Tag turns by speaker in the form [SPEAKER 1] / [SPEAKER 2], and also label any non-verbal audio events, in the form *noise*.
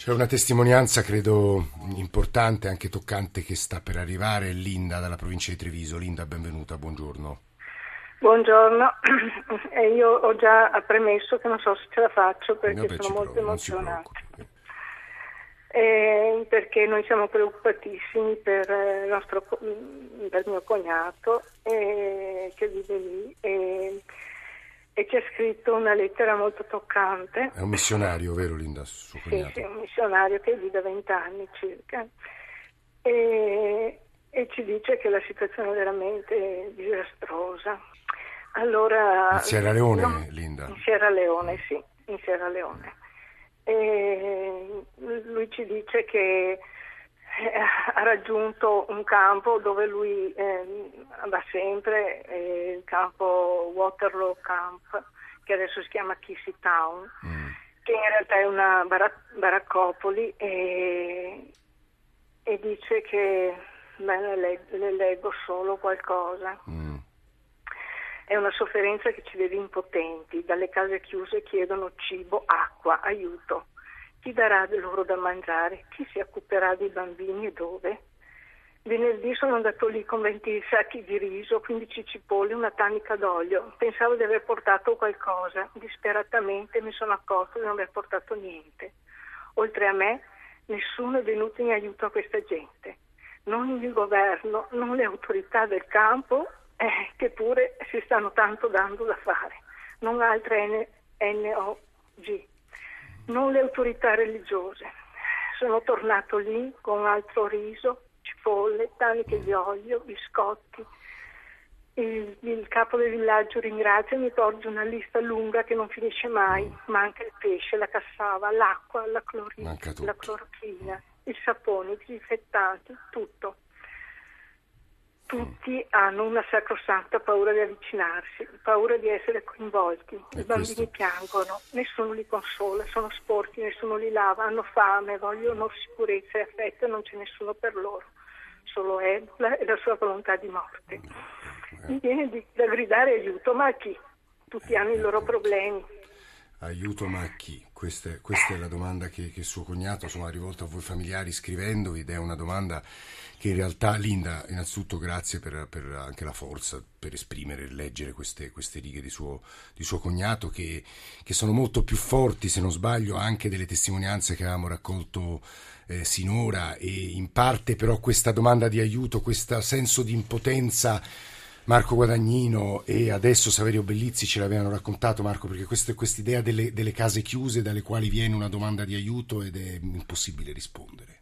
[SPEAKER 1] C'è una testimonianza, credo, importante, anche toccante, che sta per arrivare. Linda, dalla provincia di Treviso. Linda, benvenuta, buongiorno.
[SPEAKER 2] Buongiorno, *clears throat* e io ho già premesso che non so se ce la faccio perché
[SPEAKER 1] Vabbè,
[SPEAKER 2] sono molto
[SPEAKER 1] provo,
[SPEAKER 2] emozionata. Eh, perché noi siamo preoccupatissimi per, eh, il nostro, co- per mio cognato eh, che vive lì e, e ci ha scritto una lettera molto toccante.
[SPEAKER 1] È un missionario, vero Linda, suo
[SPEAKER 2] Sì,
[SPEAKER 1] cognato?
[SPEAKER 2] sì, un missionario che è lì da vent'anni circa. E, e ci dice che la situazione è veramente disastrosa. Allora,
[SPEAKER 1] In Sierra Leone,
[SPEAKER 2] no,
[SPEAKER 1] Linda?
[SPEAKER 2] In Sierra Leone, sì, in Sierra Leone. E lui ci dice che eh, ha raggiunto un campo dove lui eh, va sempre, eh, il campo Waterloo Camp, che adesso si chiama Kissy Town,
[SPEAKER 1] Mm.
[SPEAKER 2] Che in realtà è una bara- baraccopoli e, e dice che beh, le, le leggo solo qualcosa.
[SPEAKER 1] Mm.
[SPEAKER 2] È una sofferenza che ci vede impotenti, dalle case chiuse chiedono cibo, acqua, aiuto. Chi darà loro da mangiare? Chi si occuperà dei bambini e dove? Venerdì sono andato lì con 20 sacchi di riso, 15 cipolle, una tanica d'olio. Pensavo di aver portato qualcosa. Disperatamente mi sono accorto di non aver portato niente. Oltre a me, nessuno è venuto in aiuto a questa gente. Non il governo, non le autorità del campo, eh, che pure si stanno tanto dando da fare. Non altre NOG, non le autorità religiose. Sono tornato lì con altro riso, cipolle, taniche di olio, biscotti. Il, il capo del villaggio ringrazia e mi porge una lista lunga che non finisce mai. Manca il pesce, la cassava, l'acqua, la, clori-
[SPEAKER 1] Manca tutto.
[SPEAKER 2] la clorochina, il sapone, i disinfettanti, tutto. Tutti hanno una sacrosanta paura di avvicinarsi, paura di essere coinvolti.
[SPEAKER 1] E
[SPEAKER 2] I bambini
[SPEAKER 1] questo-
[SPEAKER 2] piangono, nessuno li consola, sono sporchi, nessuno li lava, hanno fame, vogliono sicurezza e affetto e non c'è nessuno per loro. Solo Ebola e la sua volontà di morte. Mi viene di- da gridare aiuto, ma a chi? Tutti hanno i loro problemi.
[SPEAKER 1] Aiuto ma a chi? Questa è, questa è la domanda che, che suo cognato insomma, ha rivolto a voi familiari scrivendovi ed è una domanda che in realtà, Linda, innanzitutto grazie per, per anche la forza per esprimere e leggere queste, queste righe di suo, di suo cognato che, che sono molto più forti, se non sbaglio, anche delle testimonianze che avevamo raccolto eh, sinora e in parte però questa domanda di aiuto, questo senso di impotenza Marco Guadagnino e adesso Saverio Bellizzi ce l'avevano raccontato Marco perché questa idea delle, delle case chiuse dalle quali viene una domanda di aiuto ed è impossibile rispondere.